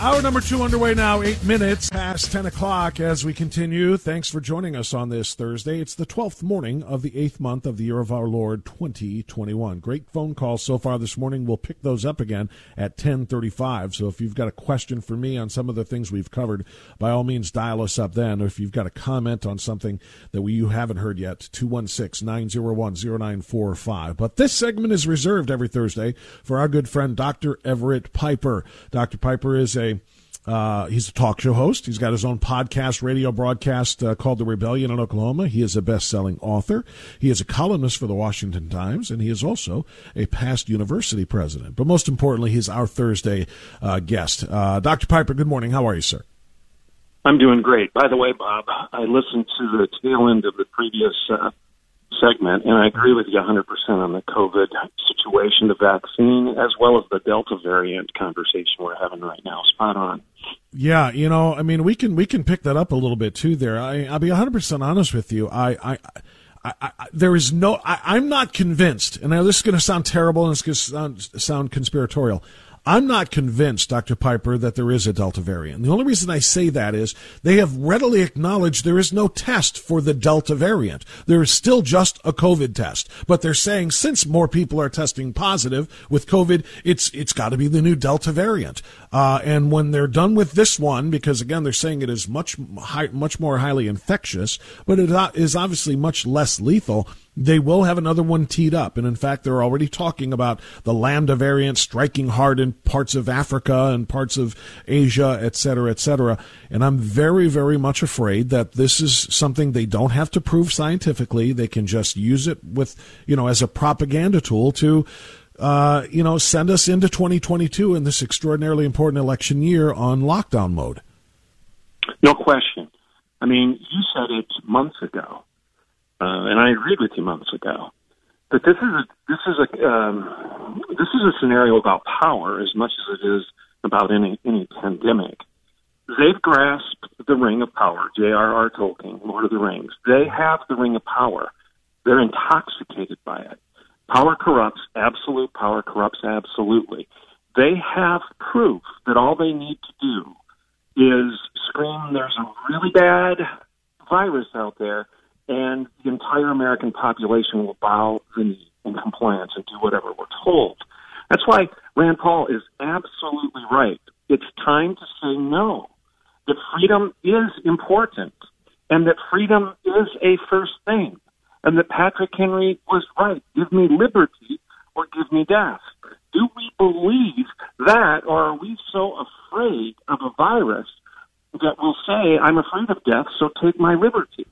Hour number two underway now, eight minutes past 10 o'clock as we continue. Thanks for joining us on this Thursday. It's the 12th morning of the eighth month of the year of our Lord 2021. Great phone calls so far this morning. We'll pick those up again at 1035. So if you've got a question for me on some of the things we've covered, by all means dial us up then. Or if you've got a comment on something that we, you haven't heard yet, 216-901-0945. But this segment is reserved every Thursday for our good friend Dr. Everett Piper. Dr. Piper is a uh, he's a talk show host. He's got his own podcast, radio broadcast uh, called The Rebellion in Oklahoma. He is a best selling author. He is a columnist for the Washington Times, and he is also a past university president. But most importantly, he's our Thursday uh, guest. Uh, Dr. Piper, good morning. How are you, sir? I'm doing great. By the way, Bob, I listened to the tail end of the previous uh, segment, and I agree with you 100% on the COVID situation, the vaccine, as well as the Delta variant conversation we're having right now. Spot on. Yeah, you know, I mean, we can we can pick that up a little bit too. There, I, I'll be 100% honest with you. I, I I, I, there is no. I, am not convinced, and this is going to sound terrible and it's going to sound, sound conspiratorial. I'm not convinced, Dr. Piper, that there is a Delta variant. The only reason I say that is they have readily acknowledged there is no test for the Delta variant. There is still just a COVID test. But they're saying since more people are testing positive with COVID, it's, it's got to be the new Delta variant. Uh, and when they're done with this one, because again, they're saying it is much, high, much more highly infectious, but it is obviously much less lethal they will have another one teed up. And in fact, they're already talking about the Lambda variant striking hard in parts of Africa and parts of Asia, et cetera, et cetera. And I'm very, very much afraid that this is something they don't have to prove scientifically. They can just use it with, you know, as a propaganda tool to, uh, you know, send us into 2022 in this extraordinarily important election year on lockdown mode. No question. I mean, you said it months ago I agreed with you months ago. But this is a, this is a um, this is a scenario about power as much as it is about any any pandemic. They've grasped the ring of power. J.R.R. Tolkien, Lord of the Rings. They have the ring of power. They're intoxicated by it. Power corrupts. Absolute power corrupts absolutely. They have proof that all they need to do is scream, "There's a really bad virus out there." And the entire American population will bow the knee in compliance and do whatever we're told. That's why Rand Paul is absolutely right. It's time to say no. That freedom is important and that freedom is a first thing. And that Patrick Henry was right. Give me liberty or give me death. Do we believe that or are we so afraid of a virus that we'll say, I'm afraid of death, so take my liberty?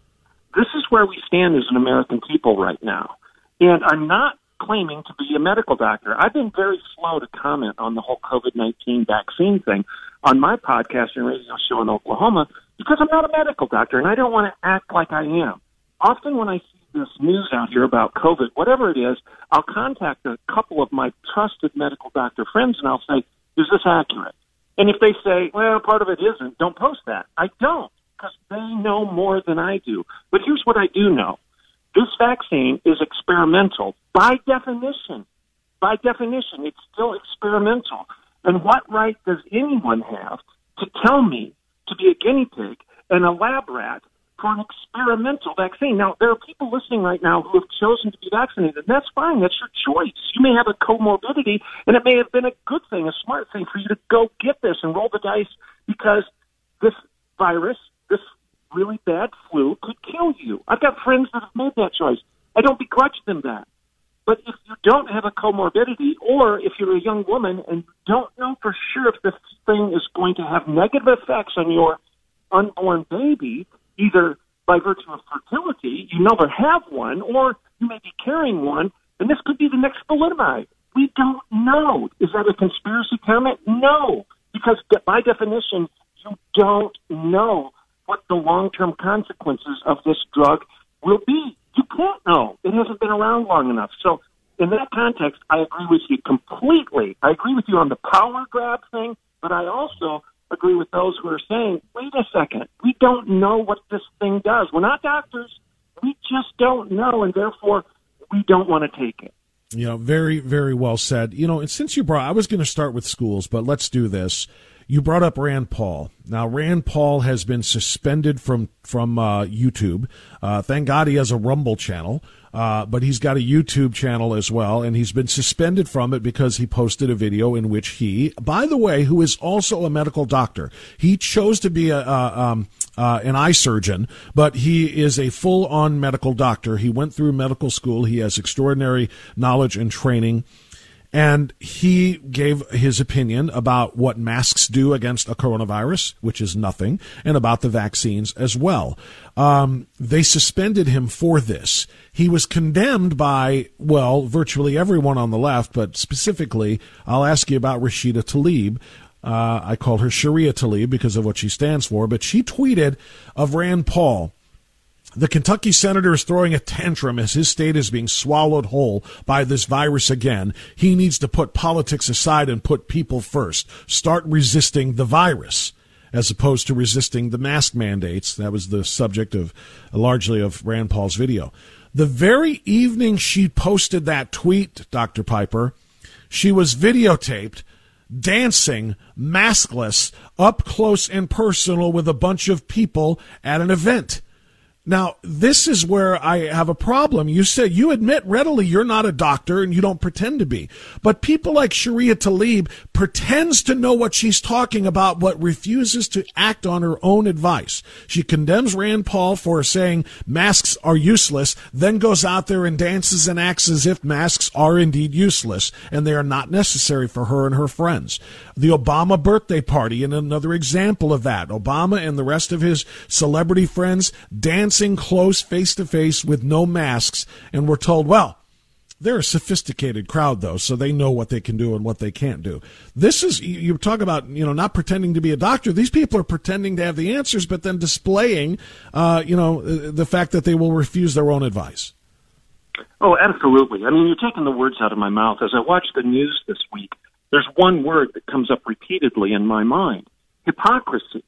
This is where we stand as an American people right now. And I'm not claiming to be a medical doctor. I've been very slow to comment on the whole COVID 19 vaccine thing on my podcast and radio show in Oklahoma because I'm not a medical doctor and I don't want to act like I am. Often when I see this news out here about COVID, whatever it is, I'll contact a couple of my trusted medical doctor friends and I'll say, is this accurate? And if they say, well, part of it isn't, don't post that. I don't because they know more than I do. But here's what I do know. This vaccine is experimental by definition. By definition, it's still experimental. And what right does anyone have to tell me to be a guinea pig and a lab rat for an experimental vaccine. Now, there are people listening right now who have chosen to be vaccinated, and that's fine. That's your choice. You may have a comorbidity, and it may have been a good thing, a smart thing for you to go get this and roll the dice because this virus, this really bad flu, could kill you. I've got friends that have made that choice. I don't begrudge them that. But if you don't have a comorbidity, or if you're a young woman and don't know for sure if this thing is going to have negative effects on your unborn baby, either by virtue of fertility, you never have one, or you may be carrying one, and this could be the next thalidomide. We don't know. Is that a conspiracy comment? No, because by definition, you don't know what the long-term consequences of this drug will be. You can't know. It hasn't been around long enough. So in that context, I agree with you completely. I agree with you on the power grab thing, but I also agree with those who are saying, wait a second, we don't know what this thing does. We're not doctors. We just don't know, and therefore we don't want to take it. You know, very, very well said. You know, and since you brought, I was going to start with schools, but let's do this. You brought up Rand Paul. Now, Rand Paul has been suspended from from uh, YouTube. Uh, thank God he has a Rumble channel. Uh, but he's got a YouTube channel as well, and he's been suspended from it because he posted a video in which he, by the way, who is also a medical doctor, he chose to be a, um, uh, an eye surgeon, but he is a full on medical doctor. He went through medical school. He has extraordinary knowledge and training and he gave his opinion about what masks do against a coronavirus, which is nothing, and about the vaccines as well. Um, they suspended him for this. He was condemned by, well, virtually everyone on the left, but specifically, I'll ask you about Rashida Tlaib. Uh, I call her Sharia Tlaib because of what she stands for, but she tweeted of Rand Paul the Kentucky senator is throwing a tantrum as his state is being swallowed whole by this virus again. He needs to put politics aside and put people first. Start resisting the virus as opposed to resisting the mask mandates. That was the subject of uh, largely of Rand Paul's video. The very evening she posted that tweet, Dr. Piper, she was videotaped dancing maskless up close and personal with a bunch of people at an event. Now, this is where I have a problem. You said you admit readily you're not a doctor and you don't pretend to be. But people like Sharia Tlaib pretends to know what she's talking about, but refuses to act on her own advice. She condemns Rand Paul for saying masks are useless, then goes out there and dances and acts as if masks are indeed useless and they are not necessary for her and her friends. The Obama birthday party, and another example of that. Obama and the rest of his celebrity friends dancing close face to face with no masks, and we're told, well, they're a sophisticated crowd though, so they know what they can do and what they can't do. This is you talk about you know not pretending to be a doctor. These people are pretending to have the answers, but then displaying uh, you know the fact that they will refuse their own advice. Oh, absolutely. I mean, you're taking the words out of my mouth. As I watch the news this week, there's one word that comes up repeatedly in my mind: hypocrisy.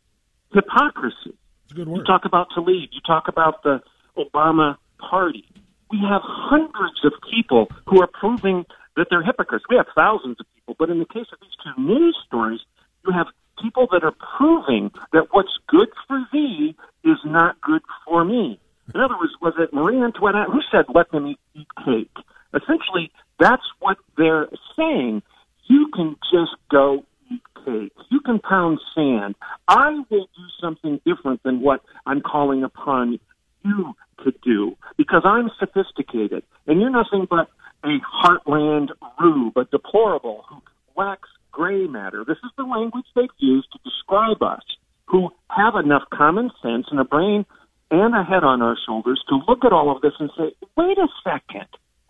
Hypocrisy. It's a good word. You talk about Tlaib. You talk about the Obama party. We have hundreds of people who are proving that they're hypocrites. We have thousands of people, but in the case of these two news stories, you have people that are proving that what's good for thee is not good for me. In other words, was it Marie Antoinette who said, let them eat, eat cake? Essentially, that's what they're saying. You can just go eat cake. You can pound sand. I will do something different than what I'm calling upon you to do because I'm sophisticated and you're nothing but a heartland rube, a deplorable who lacks gray matter. This is the language they've used to describe us who have enough common sense and a brain and a head on our shoulders to look at all of this and say, wait a second.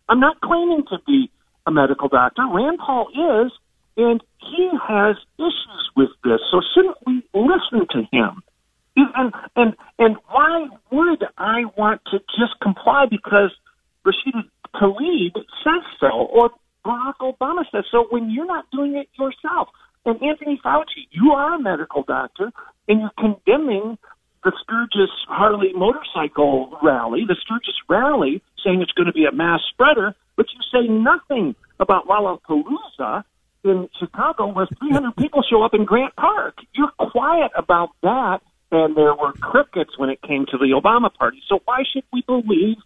I'm not claiming to be a medical doctor. Rand Paul is, and he has issues with this. So shouldn't we listen to him? And and and why would I want to just comply because Rashida Tlaib says so or Barack Obama says so when you're not doing it yourself? And Anthony Fauci, you are a medical doctor, and you're condemning the Sturgis Harley motorcycle rally, the Sturgis rally, saying it's going to be a mass spreader, but you say nothing about Lollapalooza in Chicago where 300 people show up in Grant Park. You're quiet about that, and there were crickets when it came to the Obama party. So why should we believe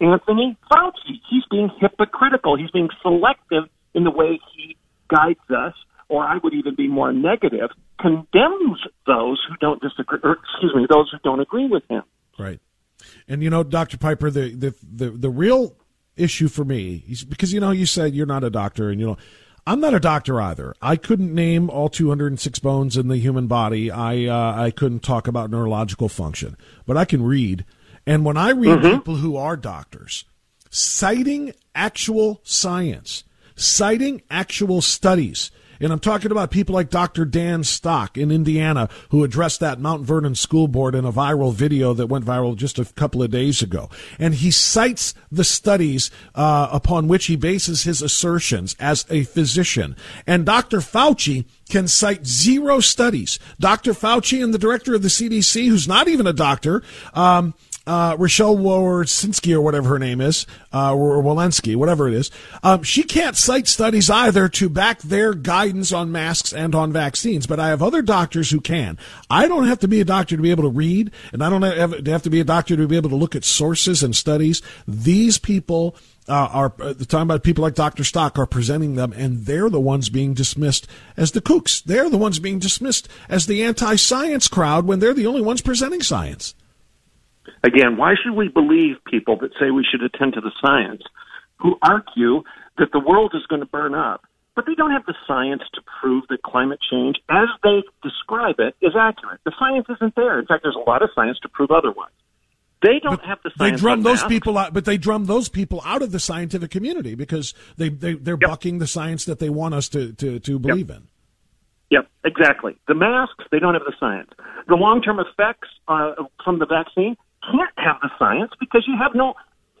Anthony Fauci? He's being hypocritical. He's being selective in the way he guides us or I would even be more negative, condemns those who don't disagree, or excuse me, those who don't agree with him. Right. And you know, Dr. Piper, the the the, the real issue for me is because you know you said you're not a doctor, and you know. I'm not a doctor either. I couldn't name all 206 bones in the human body. I uh, I couldn't talk about neurological function, but I can read. And when I read mm-hmm. people who are doctors citing actual science, citing actual studies, and I'm talking about people like Dr. Dan Stock in Indiana, who addressed that Mount Vernon school board in a viral video that went viral just a couple of days ago. And he cites the studies uh, upon which he bases his assertions as a physician. And Dr. Fauci can cite zero studies. Dr. Fauci and the director of the CDC, who's not even a doctor, um, uh, Rochelle Walensky or whatever her name is, uh, or Walensky, whatever it is, um, she can't cite studies either to back their guidance on masks and on vaccines. But I have other doctors who can. I don't have to be a doctor to be able to read, and I don't have, have to be a doctor to be able to look at sources and studies. These people uh, are uh, talking about people like Dr. Stock are presenting them, and they're the ones being dismissed as the kooks. They're the ones being dismissed as the anti-science crowd when they're the only ones presenting science. Again, why should we believe people that say we should attend to the science who argue that the world is going to burn up, but they don't have the science to prove that climate change, as they describe it, is accurate? The science isn't there. In fact, there's a lot of science to prove otherwise. They don't but have the science. They drum those masks. people out, but they drum those people out of the scientific community because they, they they're yep. bucking the science that they want us to to, to believe yep. in. Yep, exactly. The masks, they don't have the science. The long term effects uh, from the vaccine, can't have the science because you have no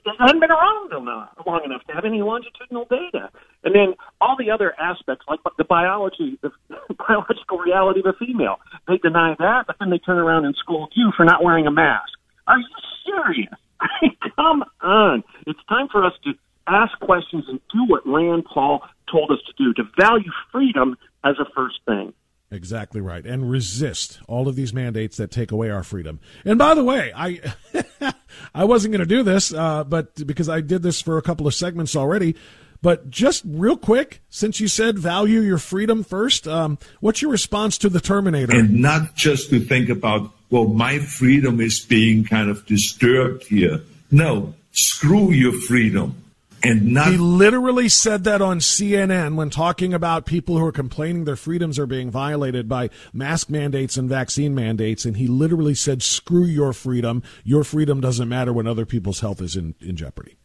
it hasn't been around uh, long enough to have any longitudinal data. And then all the other aspects, like the biology, the biological reality of a female, they deny that, but then they turn around and scold you for not wearing a mask. Are you serious? Come on. It's time for us to ask questions and do what Rand Paul told us to do, to value freedom as a first thing. Exactly right. And resist all of these mandates that take away our freedom. And by the way, I I wasn't going to do this, uh, but because I did this for a couple of segments already. But just real quick, since you said value your freedom first, um, what's your response to the Terminator? And not just to think about, well, my freedom is being kind of disturbed here. No, screw your freedom and not. He literally said that on CNN when talking about people who are complaining their freedoms are being violated by mask mandates and vaccine mandates, and he literally said, "Screw your freedom. Your freedom doesn't matter when other people's health is in, in jeopardy."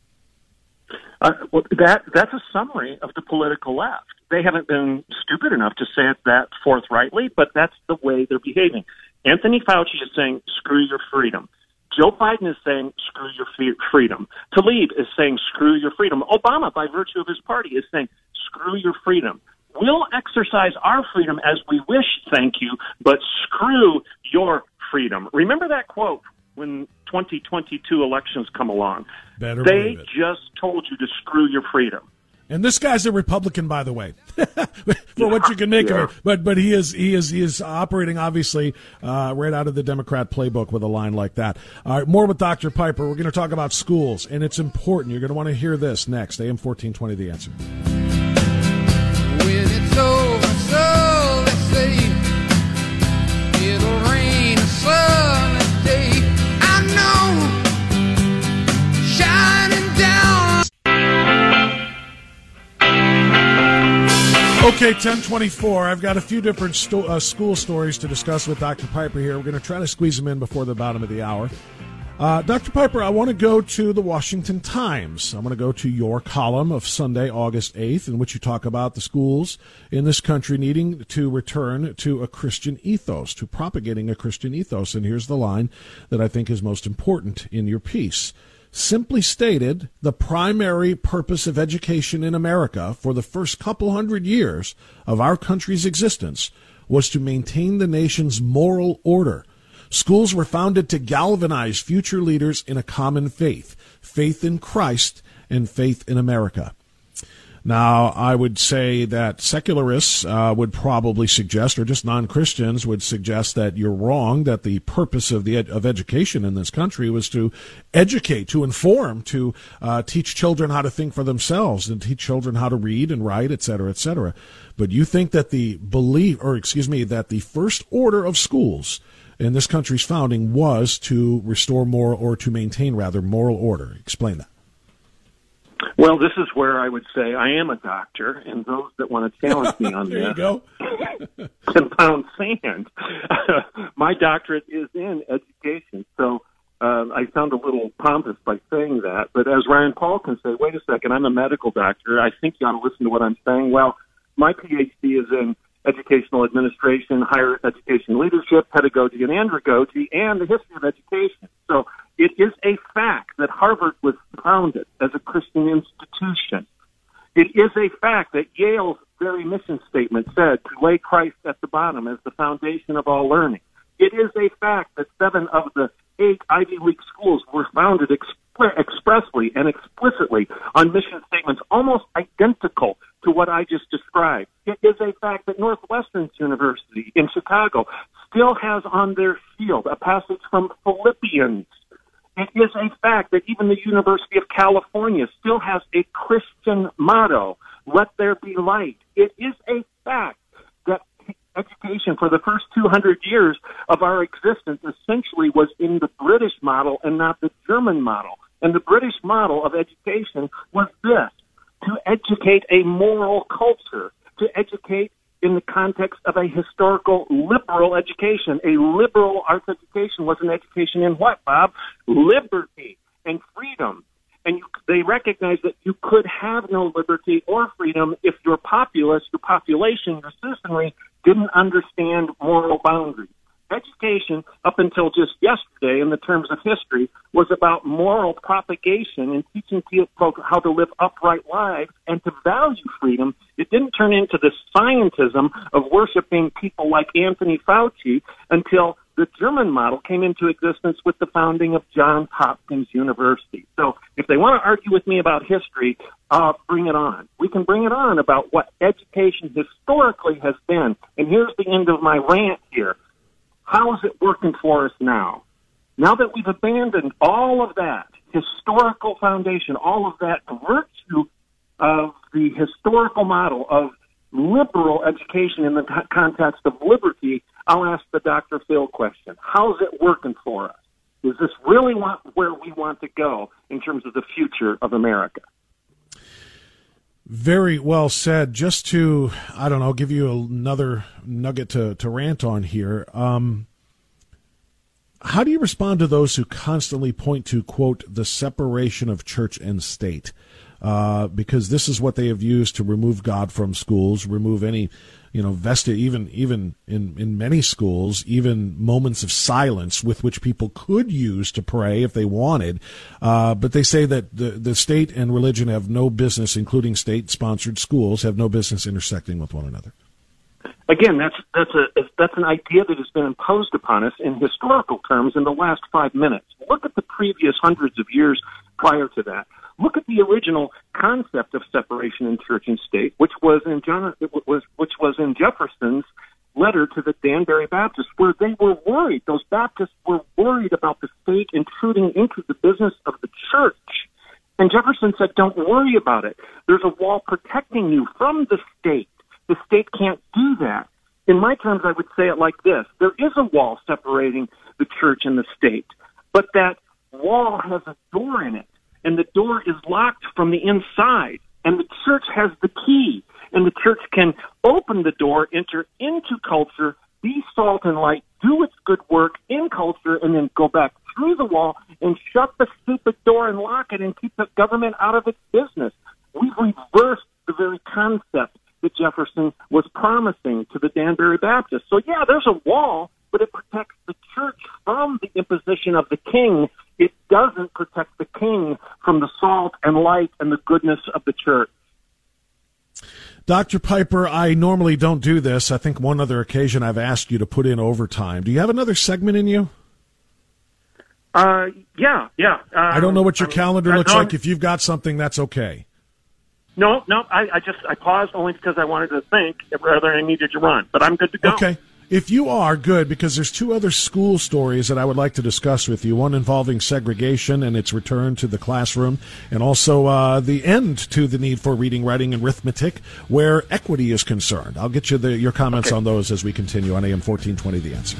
Uh, well, that that's a summary of the political left. They haven't been stupid enough to say it that forthrightly, but that's the way they're behaving. Anthony Fauci is saying, "Screw your freedom." Joe Biden is saying, screw your freedom. Tlaib is saying, screw your freedom. Obama, by virtue of his party, is saying, screw your freedom. We'll exercise our freedom as we wish, thank you, but screw your freedom. Remember that quote when 2022 elections come along. Better they just told you to screw your freedom. And this guy's a Republican, by the way, for what you can make yeah. of it. But but he is he is he is operating obviously uh, right out of the Democrat playbook with a line like that. All right, more with Dr. Piper. We're going to talk about schools, and it's important. You're going to want to hear this next. AM fourteen twenty, the answer. Okay, 1024. I've got a few different sto- uh, school stories to discuss with Dr. Piper here. We're going to try to squeeze them in before the bottom of the hour. Uh, Dr. Piper, I want to go to the Washington Times. I'm going to go to your column of Sunday, August 8th, in which you talk about the schools in this country needing to return to a Christian ethos, to propagating a Christian ethos. And here's the line that I think is most important in your piece. Simply stated, the primary purpose of education in America for the first couple hundred years of our country's existence was to maintain the nation's moral order Schools were founded to galvanize future leaders in a common faith faith in Christ and faith in America. Now, I would say that secularists uh, would probably suggest, or just non-Christians would suggest that you're wrong. That the purpose of the ed- of education in this country was to educate, to inform, to uh, teach children how to think for themselves, and teach children how to read and write, et cetera, et cetera. But you think that the belief, or excuse me, that the first order of schools in this country's founding was to restore moral or to maintain rather moral order. Explain that. Well, this is where I would say I am a doctor, and those that want to challenge me on there this can pound sand. My doctorate is in education, so uh, I sound a little pompous by saying that. But as Rand Paul can say, wait a second, I'm a medical doctor. I think you ought to listen to what I'm saying. Well, my PhD is in educational administration, higher education leadership, pedagogy and andragogy, and the history of education. So it is a fact that Harvard was founded as a Christian institution. It is a fact that Yale's very mission statement said to lay Christ at the bottom as the foundation of all learning. It is a fact that seven of the eight Ivy League schools were founded expressly and explicitly on mission statements almost identical to what I just described. It is a fact that Northwestern University in Chicago still has on their shield a passage from Philippians. It is a fact that even the University of California still has a Christian motto, let there be light. It is a fact that education for the first 200 years of our existence essentially was in the British model and not the German model. And the British model of education was this to educate a moral culture, to educate in the context of a historical liberal education. A liberal arts education was an education in what, Bob? Liberty and freedom. And you, they recognized that you could have no liberty or freedom if your populace, your population, your citizenry didn't understand moral boundaries education up until just yesterday in the terms of history was about moral propagation and teaching people how to live upright lives and to value freedom. It didn't turn into the scientism of worshiping people like Anthony Fauci until the German model came into existence with the founding of Johns Hopkins University. So if they want to argue with me about history, uh, bring it on. We can bring it on about what education historically has been. And here's the end of my rant here. How is it working for us now? Now that we've abandoned all of that historical foundation, all of that virtue of the historical model of liberal education in the context of liberty, I'll ask the Dr. Phil question. How's it working for us? Is this really want, where we want to go in terms of the future of America? Very well said. Just to, I don't know, give you another nugget to, to rant on here. Um, how do you respond to those who constantly point to, quote, the separation of church and state? Uh, because this is what they have used to remove God from schools, remove any, you know, vested, even, even in, in many schools, even moments of silence with which people could use to pray if they wanted. Uh, but they say that the, the state and religion have no business, including state sponsored schools, have no business intersecting with one another again, that's that's a that's an idea that has been imposed upon us in historical terms in the last five minutes. Look at the previous hundreds of years prior to that. Look at the original concept of separation in church and state, which was in John, was which was in Jefferson's letter to the Danbury Baptists, where they were worried. Those Baptists were worried about the state intruding into the business of the church. And Jefferson said, "Don't worry about it. There's a wall protecting you from the state." The state can't do that. In my terms, I would say it like this. There is a wall separating the church and the state, but that wall has a door in it, and the door is locked from the inside, and the church has the key, and the church can open the door, enter into culture, be salt and light, do its good work in culture, and then go back through the wall and shut the stupid door and lock it and keep the government out of its business. We've reversed the very concept that Jefferson was promising to the Danbury Baptists. So yeah, there's a wall, but it protects the church from the imposition of the king. It doesn't protect king from the salt and light and the goodness of the church. Dr. Piper, I normally don't do this. I think one other occasion I've asked you to put in overtime. Do you have another segment in you? Uh, yeah, yeah. Uh, I don't know what your calendar looks like. If you've got something, that's okay. No, no. I, I just I paused only because I wanted to think whether I needed to run, but I'm good to go. Okay. If you are, good, because there's two other school stories that I would like to discuss with you. One involving segregation and its return to the classroom, and also uh, the end to the need for reading, writing, and arithmetic where equity is concerned. I'll get you the, your comments okay. on those as we continue on AM 1420 The Answer.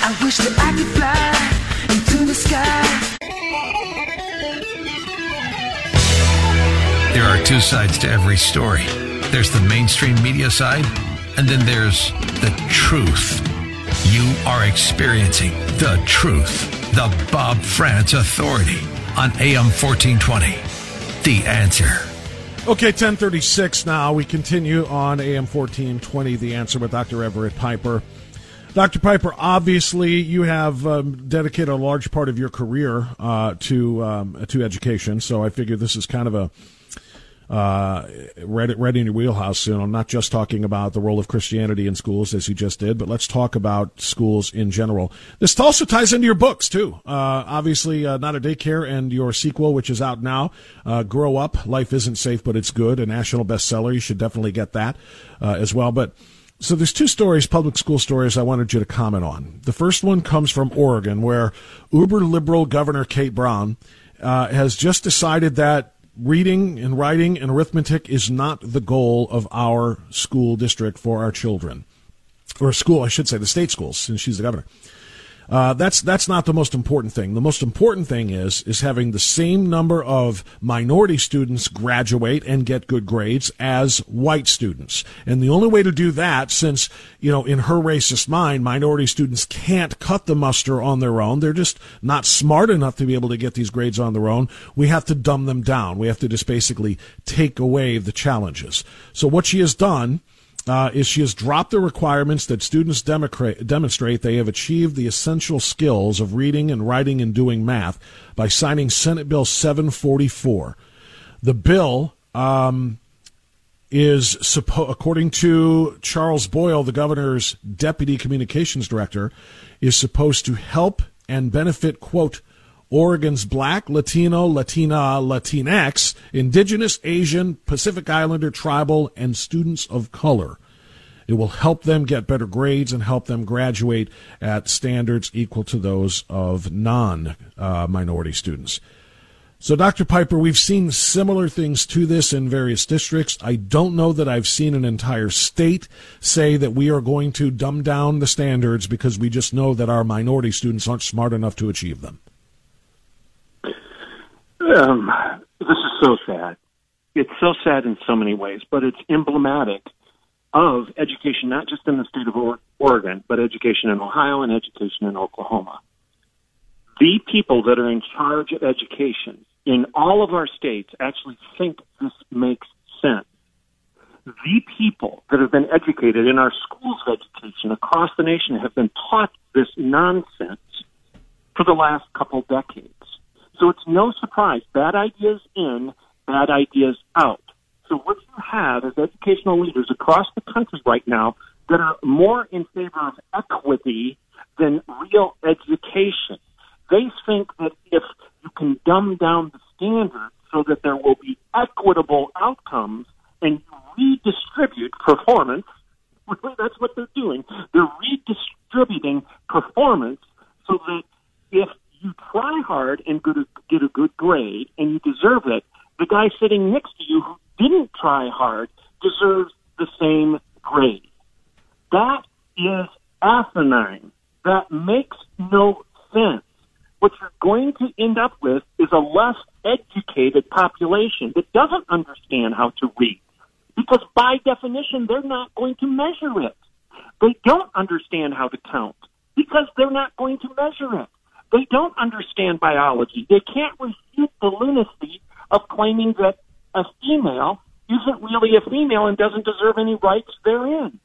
I wish that I could fly into the sky. There are two sides to every story there's the mainstream media side, and then there's the truth. You are experiencing the truth. The Bob Frantz Authority on AM 1420. The answer. Okay, 1036 now. We continue on AM 1420, The Answer with Dr. Everett Piper. Dr. Piper, obviously you have um, dedicated a large part of your career uh, to um, to education, so I figure this is kind of a uh, right, right in your wheelhouse. You know, not just talking about the role of Christianity in schools as you just did, but let's talk about schools in general. This also ties into your books too. Uh, obviously, uh, not a daycare and your sequel, which is out now. Uh, Grow up, life isn't safe, but it's good. A national bestseller. You should definitely get that uh, as well. But so there's two stories, public school stories, I wanted you to comment on. The first one comes from Oregon, where uber liberal Governor Kate Brown uh, has just decided that reading and writing and arithmetic is not the goal of our school district for our children. Or school, I should say, the state schools, since she's the governor. Uh, that's that's not the most important thing. The most important thing is is having the same number of minority students graduate and get good grades as white students. And the only way to do that, since you know, in her racist mind, minority students can't cut the muster on their own. They're just not smart enough to be able to get these grades on their own. We have to dumb them down. We have to just basically take away the challenges. So what she has done uh, is she has dropped the requirements that students demonstrate they have achieved the essential skills of reading and writing and doing math by signing Senate Bill 744. The bill um, is, suppo- according to Charles Boyle, the governor's deputy communications director, is supposed to help and benefit, quote, Oregon's black, Latino, Latina, Latinx, Indigenous, Asian, Pacific Islander, tribal, and students of color. It will help them get better grades and help them graduate at standards equal to those of non uh, minority students. So, Dr. Piper, we've seen similar things to this in various districts. I don't know that I've seen an entire state say that we are going to dumb down the standards because we just know that our minority students aren't smart enough to achieve them. Um, this is so sad. It's so sad in so many ways, but it's emblematic of education, not just in the state of Oregon, but education in Ohio and education in Oklahoma. The people that are in charge of education in all of our states actually think this makes sense. The people that have been educated in our schools of education across the nation have been taught this nonsense for the last couple decades. So it's no surprise. Bad ideas in, bad ideas out. So what you have is educational leaders across the country right now that are more in favor of equity than real education. They think that if you can dumb down the standards so that there will be equitable outcomes and redistribute performance, really that's what they're doing. They're redistributing performance so that if you try hard and get a, get a good grade and you deserve it, the guy sitting next to you who didn't try hard deserves the same grade. That is asinine. That makes no sense. What you're going to end up with is a less educated population that doesn't understand how to read. Because by definition, they're not going to measure it. They don't understand how to count. because they're not going to measure it. They don't understand biology. They can't refute the lunacy of claiming that a female isn't really a female and doesn't deserve any rights therein.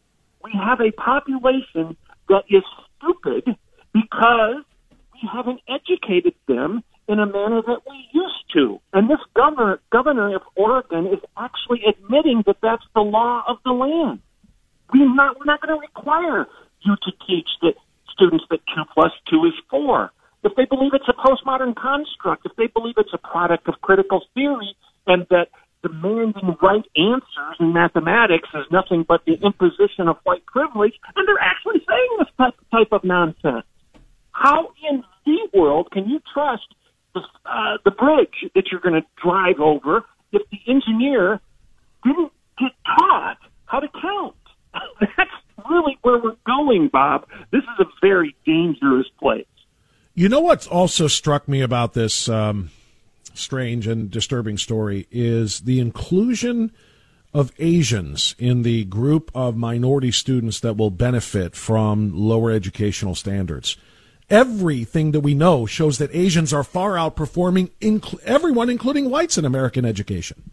We have a population that is stupid because we haven't educated them in a manner that we used to. And this governor, governor of Oregon is actually admitting that that's the law of the land. We're not, we're not going to require you to teach that students that two plus two is four. If they believe it's a postmodern construct, if they believe it's a product of critical theory, and that demanding right answers in mathematics is nothing but the imposition of white privilege, and they're actually saying this type, type of nonsense. How in the world can you trust the, uh, the bridge that you're going to drive over if the engineer didn't get taught how to count? That's really where we're going, Bob. This is a very dangerous place. You know what's also struck me about this um, strange and disturbing story is the inclusion of Asians in the group of minority students that will benefit from lower educational standards. Everything that we know shows that Asians are far outperforming inc- everyone, including whites, in American education.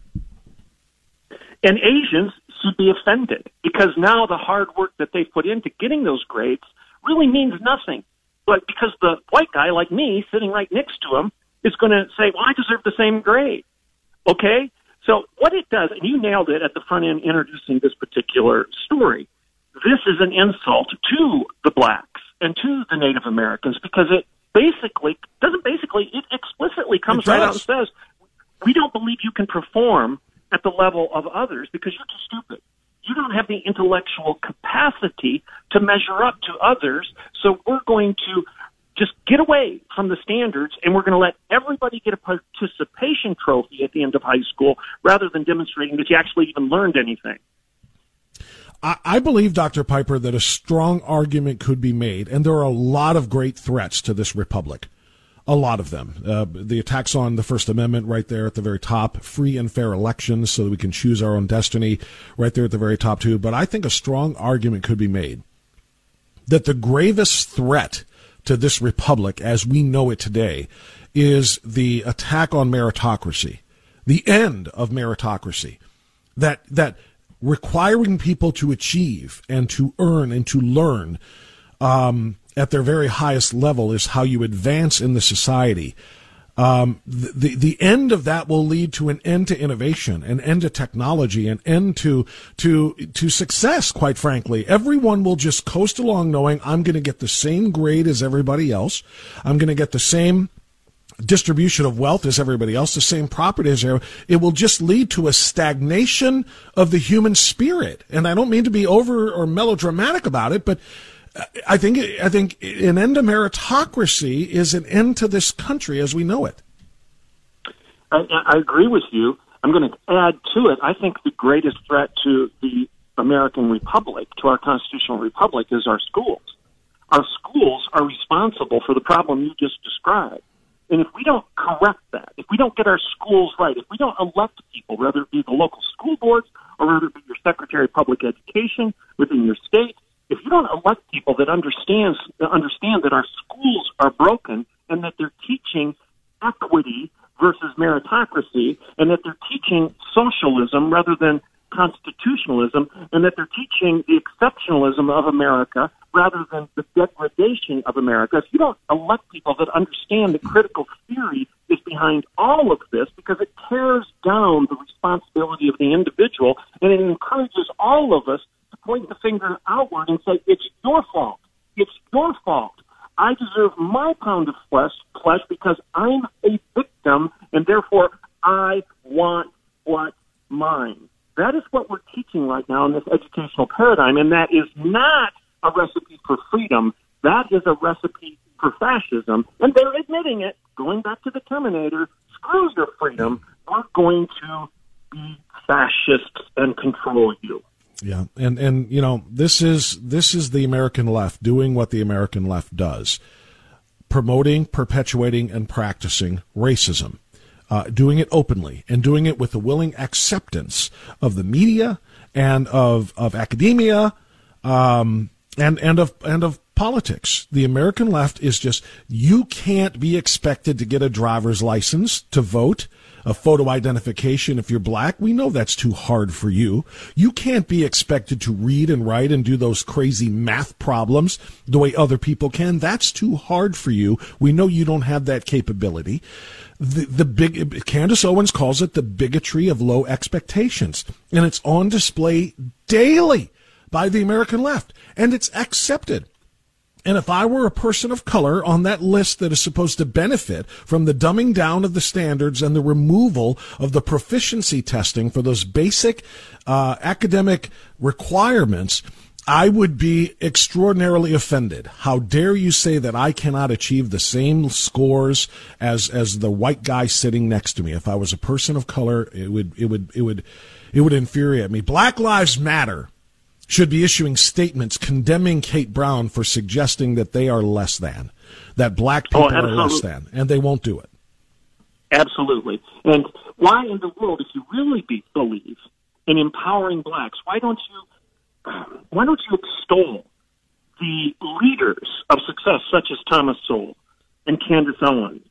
And Asians should be offended because now the hard work that they put into getting those grades really means nothing. But because the white guy like me sitting right next to him is going to say, well, I deserve the same grade. Okay? So what it does, and you nailed it at the front end introducing this particular story, this is an insult to the blacks and to the Native Americans because it basically doesn't basically it explicitly comes right out and says we don't believe you can perform at the level of others because you're too stupid. You don't have the intellectual capacity to measure up to others, so we're going to just get away from the standards and we're going to let everybody get a participation trophy at the end of high school rather than demonstrating that you actually even learned anything. I believe, Dr. Piper, that a strong argument could be made, and there are a lot of great threats to this republic. A lot of them. Uh, the attacks on the First Amendment, right there at the very top, free and fair elections so that we can choose our own destiny, right there at the very top, too. But I think a strong argument could be made that the gravest threat to this republic as we know it today is the attack on meritocracy, the end of meritocracy. That, that requiring people to achieve and to earn and to learn um, at their very highest level is how you advance in the society. Um, the, the end of that will lead to an end to innovation, an end to technology, an end to to to success. Quite frankly, everyone will just coast along, knowing I'm going to get the same grade as everybody else. I'm going to get the same distribution of wealth as everybody else, the same property as everybody. It will just lead to a stagnation of the human spirit. And I don't mean to be over or melodramatic about it, but I think I think an end to meritocracy is an end to this country as we know it. I, I agree with you. I'm going to add to it. I think the greatest threat to the American Republic, to our constitutional republic, is our schools. Our schools are responsible for the problem you just described. And if we don't correct that, if we don't get our schools right, if we don't elect people, whether it be the local school boards or whether it be your Secretary of Public Education within your state, if you don't elect people that understands understand that our schools are broken and that they're teaching equity versus meritocracy and that they're teaching socialism rather than constitutionalism and that they're teaching the exceptionalism of America rather than the degradation of America. If you don't elect people that understand the critical theory is behind all of this because it tears down the responsibility of the individual and it encourages all of us point the finger outward and say, it's your fault. It's your fault. I deserve my pound of flesh, flesh because I'm a victim and therefore I want what's mine. That is what we're teaching right now in this educational paradigm, and that is not a recipe for freedom. That is a recipe for fascism, and they're admitting it. Going back to the Terminator, screw your freedom. We're going to be fascists and control you. Yeah, and and you know this is this is the American left doing what the American left does, promoting, perpetuating, and practicing racism uh, doing it openly and doing it with the willing acceptance of the media and of of academia, um, and and of and of politics. The American left is just, you can't be expected to get a driver's license to vote a photo identification if you're black. We know that's too hard for you. You can't be expected to read and write and do those crazy math problems the way other people can. That's too hard for you. We know you don't have that capability. The, the big, Candace Owens calls it the bigotry of low expectations. And it's on display daily by the American left. And it's accepted. And if I were a person of color on that list that is supposed to benefit from the dumbing down of the standards and the removal of the proficiency testing for those basic uh, academic requirements, I would be extraordinarily offended. How dare you say that I cannot achieve the same scores as as the white guy sitting next to me? If I was a person of color, it would it would it would it would infuriate me. Black Lives Matter should be issuing statements condemning Kate Brown for suggesting that they are less than, that black oh, people oh, are less than, and they won't do it. Absolutely. And why in the world, if you really be, believe in empowering blacks, why don't you why don't you extol the leaders of success such as Thomas Sowell and Candace Owens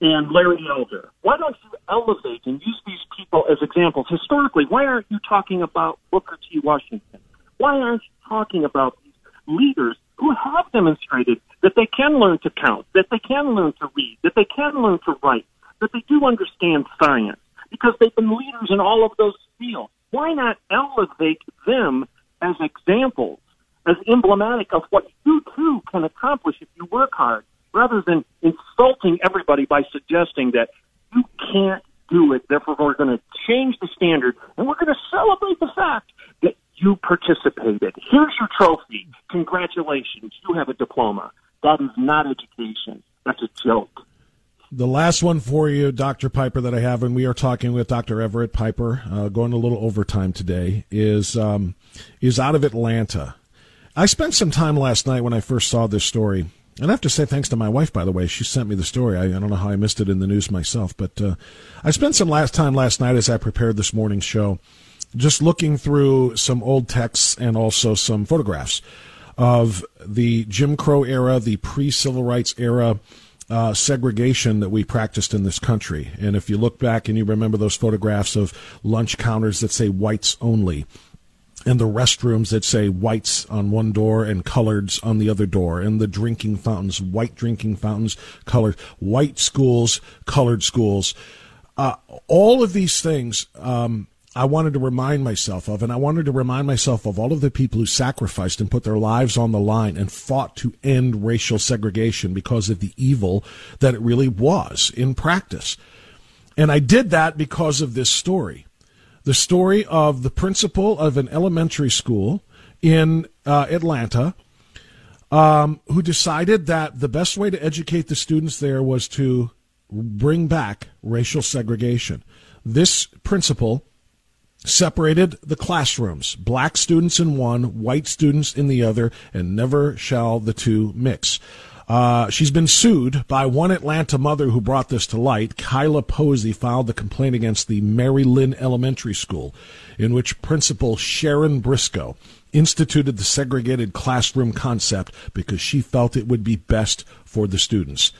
and Larry Elder? Why don't you elevate and use these people as examples? Historically, why aren't you talking about Booker T. Washington? Why aren't you talking about these leaders who have demonstrated that they can learn to count, that they can learn to read, that they can learn to write, that they do understand science, because they've been leaders in all of those fields? Why not elevate them as examples, as emblematic of what you too can accomplish if you work hard, rather than insulting everybody by suggesting that you can't do it, therefore we're going to change the standard and we're going to celebrate the fact you participated. Here's your trophy. Congratulations. You have a diploma. That is not education. That's a joke. The last one for you, Dr. Piper, that I have, and we are talking with Dr. Everett Piper, uh, going a little overtime today, is um, is out of Atlanta. I spent some time last night when I first saw this story, and I have to say thanks to my wife, by the way. She sent me the story. I, I don't know how I missed it in the news myself, but uh, I spent some last time last night as I prepared this morning's show just looking through some old texts and also some photographs of the Jim Crow era, the pre civil rights era uh, segregation that we practiced in this country. And if you look back and you remember those photographs of lunch counters that say whites only, and the restrooms that say whites on one door and coloreds on the other door, and the drinking fountains, white drinking fountains, colored, white schools, colored schools. Uh, all of these things um, I wanted to remind myself of, and I wanted to remind myself of all of the people who sacrificed and put their lives on the line and fought to end racial segregation because of the evil that it really was in practice. And I did that because of this story. The story of the principal of an elementary school in uh, Atlanta um, who decided that the best way to educate the students there was to bring back racial segregation. This principal separated the classrooms black students in one, white students in the other, and never shall the two mix. Uh, she's been sued by one Atlanta mother who brought this to light. Kyla Posey filed the complaint against the Mary Lin Elementary School, in which Principal Sharyn Briscoe instituted the segregated classroom concept because she felt it would be best for the students.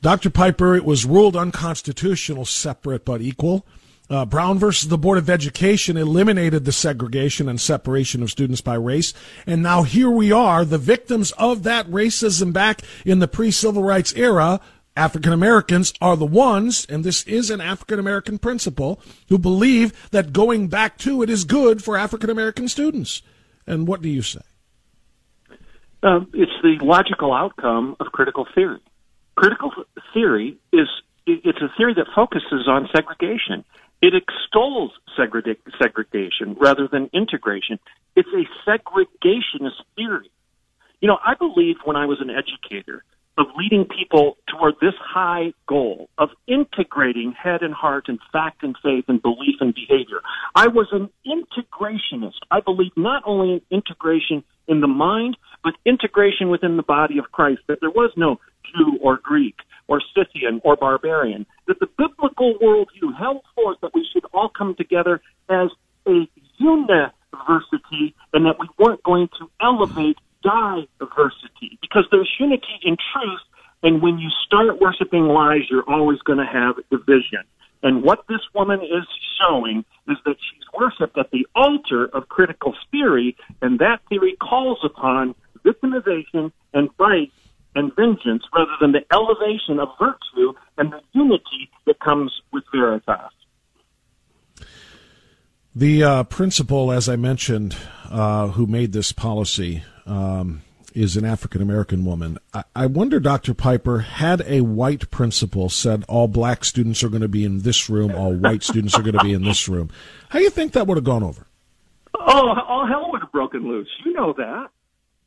Dr. Piper, it was ruled unconstitutional, separate but equal. Uh, Brown versus the Board of Education eliminated the segregation and separation of students by race. And now here we are, the victims of that racism back in the pre civil rights era. African Americans are the ones, and this is an African American principal, who believe that going back to it is good for African American students. And what do you say? Uh, it's the logical outcome of critical theory. Critical theory is it's a theory that focuses on segregation. It extols segregation rather than integration. It's a segregationist theory. You know, I believed when I was an educator of leading people toward this high goal of integrating head and heart and fact and faith and belief and behavior. I was an integrationist. I believed not only in integration in the mind, but integration within the body of Christ, that there was no Jew or Greek, or Scythian or barbarian, that the biblical worldview held forth that we should all come together as a university and that we weren't going to elevate diversity because there's unity in truth. And when you start worshiping lies, you're always going to have division. And what this woman is showing is that she's worshipped at the altar of critical theory, and that theory calls upon victimization and fight and vengeance rather than the elevation of virtue and the unity that comes with veritas. The uh, principal, as I mentioned, uh, who made this policy um, is an African American woman. I-, I wonder, Dr. Piper, had a white principal said all black students are going to be in this room, all white students are going to be in this room, how do you think that would have gone over? Oh, all hell would have broken loose. You know that.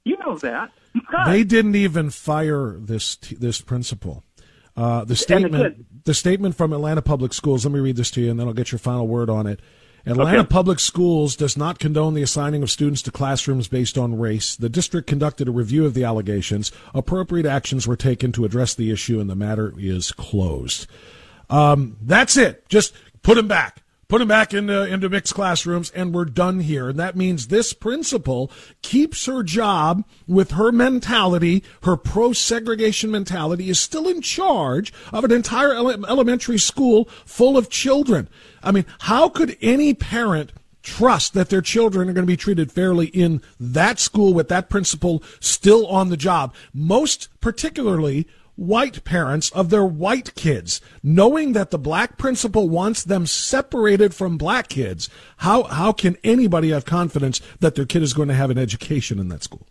You know that. They didn't even fire this this principal. Uh, the statement the statement from Atlanta Public Schools. Let me read this to you, and then I'll get your final word on it. Atlanta Okay. Public Schools does not condone the assigning of students to classrooms based on race. The district conducted a review of the allegations. Appropriate actions were taken to address the issue, and the matter is closed. Um, that's it. Just put them back. Put them back into, into mixed classrooms, and we're done here. And that means this principal keeps her job with her mentality, her pro segregation mentality, is still in charge of an entire ele- elementary school full of children. I mean, how could any parent trust that their children are going to be treated fairly in that school with that principal still on the job? Most particularly, white parents of their white kids, knowing that the black principal wants them separated from black kids, how how can anybody have confidence that their kid is going to have an education in that school?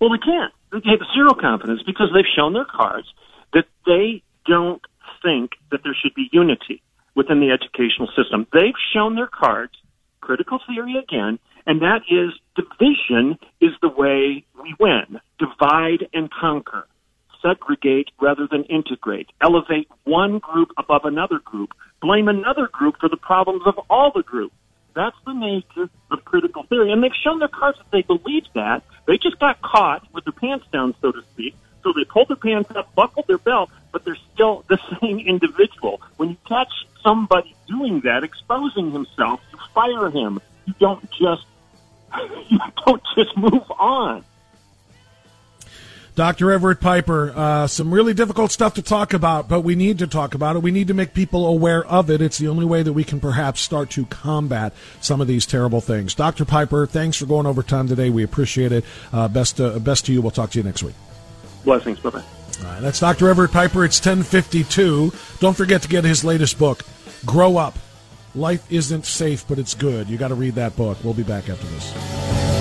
Well, they can't. They have zero confidence because they've shown their cards that they don't think that there should be unity within the educational system. They've shown their cards, critical theory again, and that is division is the way we win. Divide and conquer. Segregate rather than integrate. Elevate one group above another group. Blame another group for the problems of all the groups. That's the nature of critical theory. And they've shown their cards that they believe that. They just got caught with their pants down, so to speak. So they pulled their pants up, buckled their belt, but they're still the same individual. When you catch somebody doing that, exposing himself, you fire him. You don't just you don't just move on. Dr. Everett Piper, uh, some really difficult stuff to talk about, but we need to talk about it. We need to make people aware of it. It's the only way that we can perhaps start to combat some of these terrible things. Dr. Piper, thanks for going over time today. We appreciate it. Uh, best, uh, best to you. We'll talk to you next week. Blessings. Bye bye. All right, that's Dr. Everett Piper. It's 1052. Don't forget to get his latest book, Grow Up. Life isn't safe, but it's good. You got to read that book. We'll be back after this.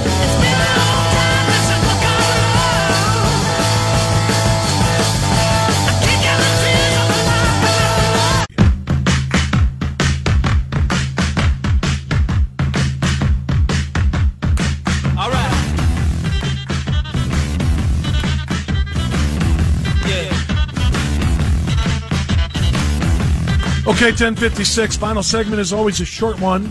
Okay, 1056. Final segment is always a short one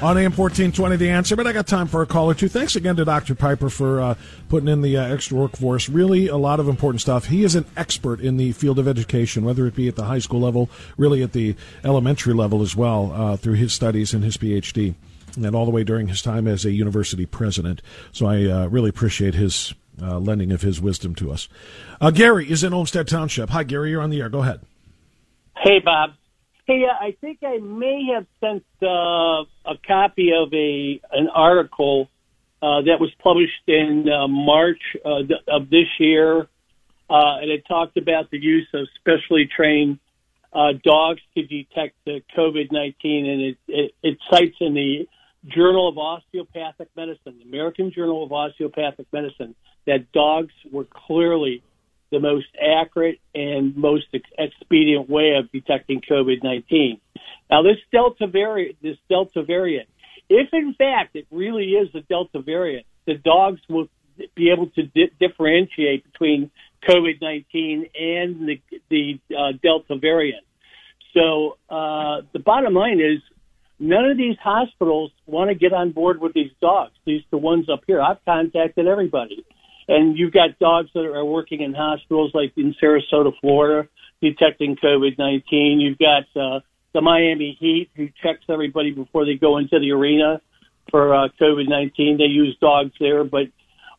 on AM 1420, The Answer, but I got time for a call or two. Thanks again to Dr. Piper for uh, putting in the uh, extra work for us. Really, a lot of important stuff. He is an expert in the field of education, whether it be at the high school level, really at the elementary level as well, uh, through his studies and his PhD, and all the way during his time as a university president. So I uh, really appreciate his uh, lending of his wisdom to us. Uh, Gary is in Olmsted Township. Hi, Gary, you're on the air. Go ahead. Hey, Bob. Hey, uh, I think I may have sent uh, a copy of a an article uh, that was published in uh, March uh, of this year, uh, and it talked about the use of specially trained uh, dogs to detect the COVID nineteen, and it, it, it cites in the Journal of Osteopathic Medicine, the American Journal of Osteopathic Medicine, that dogs were clearly the most accurate and most expedient way of detecting COVID-19. Now, this Delta variant, this Delta variant, if in fact it really is a Delta variant, the dogs will be able to di- differentiate between COVID-19 and the, the uh, Delta variant. So uh, the bottom line is none of these hospitals want to get on board with these dogs. These the ones up here. I've contacted everybody. And you've got dogs that are working in hospitals like in Sarasota, Florida, detecting COVID-19. You've got uh, the Miami Heat who checks everybody before they go into the arena for uh, COVID-19. They use dogs there, but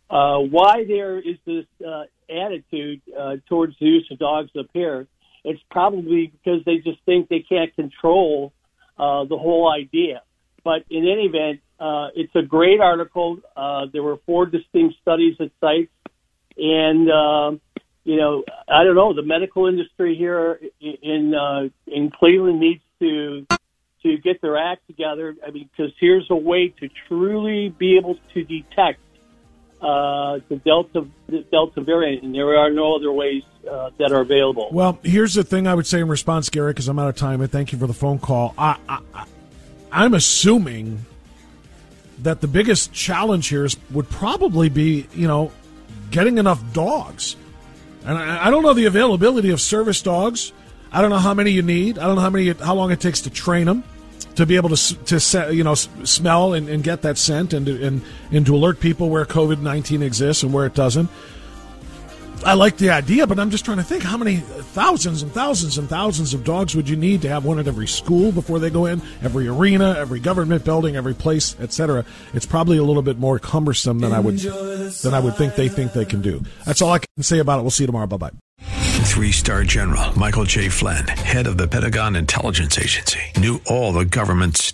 uh, why there is this uh, attitude uh, towards the use of dogs up here. It's probably because they just think they can't control uh, the whole idea. But in any event, uh, it's a great article. Uh, there were four distinct studies at sites, and uh, you know, I don't know. The medical industry here in uh, in Cleveland needs to to get their act together. I mean, because here's a way to truly be able to detect uh, the delta the delta variant, and there are no other ways uh, that are available. Well, here's the thing I would say in response, Gary, because I'm out of time, and thank you for the phone call. I, I, I'm assuming that the biggest challenge here is, would probably be, you know, getting enough dogs. And I, I don't know the availability of service dogs. I don't know how many you need. I don't know how many, how long it takes to train them to be able to to you know smell and, and get that scent and and and to alert people where COVID nineteen exists and where it doesn't. I like the idea, but I'm just trying to think how many thousands and thousands and thousands of dogs would you need to have one at every school before they go in, every arena, every government building, every place, etc. It's probably a little bit more cumbersome than I would than I would think they think they can do. That's all I can say about it. We'll see you tomorrow. Bye bye. Three star general Michael J. Flynn, head of the Pentagon Intelligence Agency, knew all the government's